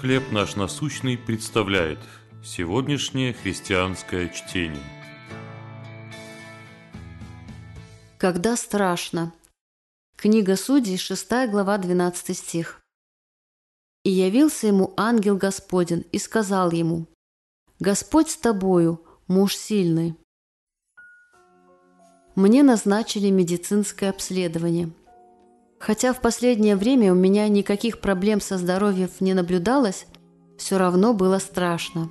«Хлеб наш насущный» представляет сегодняшнее христианское чтение. Когда страшно. Книга Судей, 6 глава, 12 стих. «И явился ему ангел Господень и сказал ему, «Господь с тобою, муж сильный». Мне назначили медицинское обследование – Хотя в последнее время у меня никаких проблем со здоровьем не наблюдалось, все равно было страшно.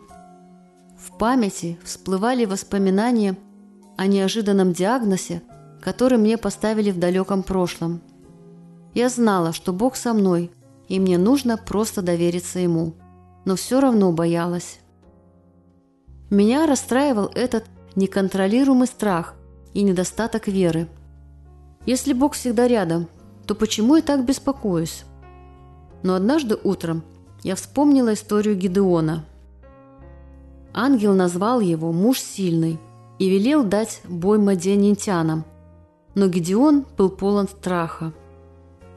В памяти всплывали воспоминания о неожиданном диагнозе, который мне поставили в далеком прошлом. Я знала, что Бог со мной, и мне нужно просто довериться Ему, но все равно боялась. Меня расстраивал этот неконтролируемый страх и недостаток веры. Если Бог всегда рядом, то почему я так беспокоюсь? Но однажды утром я вспомнила историю Гидеона. Ангел назвал его «муж сильный» и велел дать бой мадианитянам, но Гедеон был полон страха.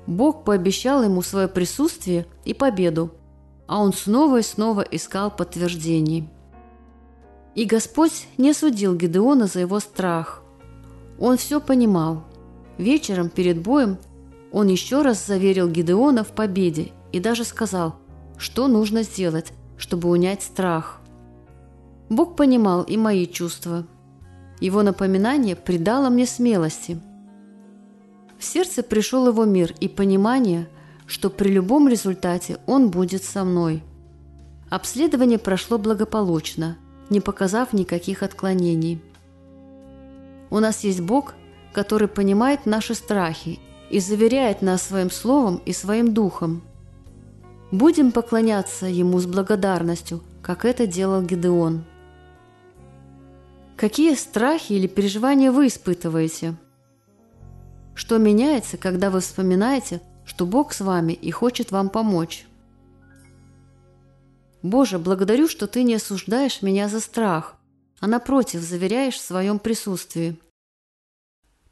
Бог пообещал ему свое присутствие и победу, а он снова и снова искал подтверждений. И Господь не судил Гедеона за его страх. Он все понимал. Вечером перед боем он еще раз заверил Гидеона в победе и даже сказал, что нужно сделать, чтобы унять страх. Бог понимал и мои чувства. Его напоминание придало мне смелости. В сердце пришел его мир и понимание, что при любом результате он будет со мной. Обследование прошло благополучно, не показав никаких отклонений. У нас есть Бог, который понимает наши страхи и заверяет нас своим словом и своим духом. Будем поклоняться Ему с благодарностью, как это делал Гедеон. Какие страхи или переживания вы испытываете? Что меняется, когда вы вспоминаете, что Бог с вами и хочет вам помочь? Боже, благодарю, что Ты не осуждаешь меня за страх, а напротив заверяешь в своем присутствии –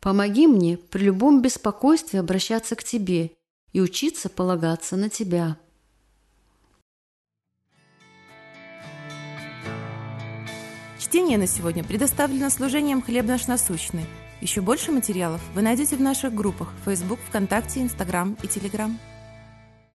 Помоги мне при любом беспокойстве обращаться к Тебе и учиться полагаться на Тебя. Чтение на сегодня предоставлено служением «Хлеб наш насущный». Еще больше материалов вы найдете в наших группах Facebook, ВКонтакте, Instagram и Telegram.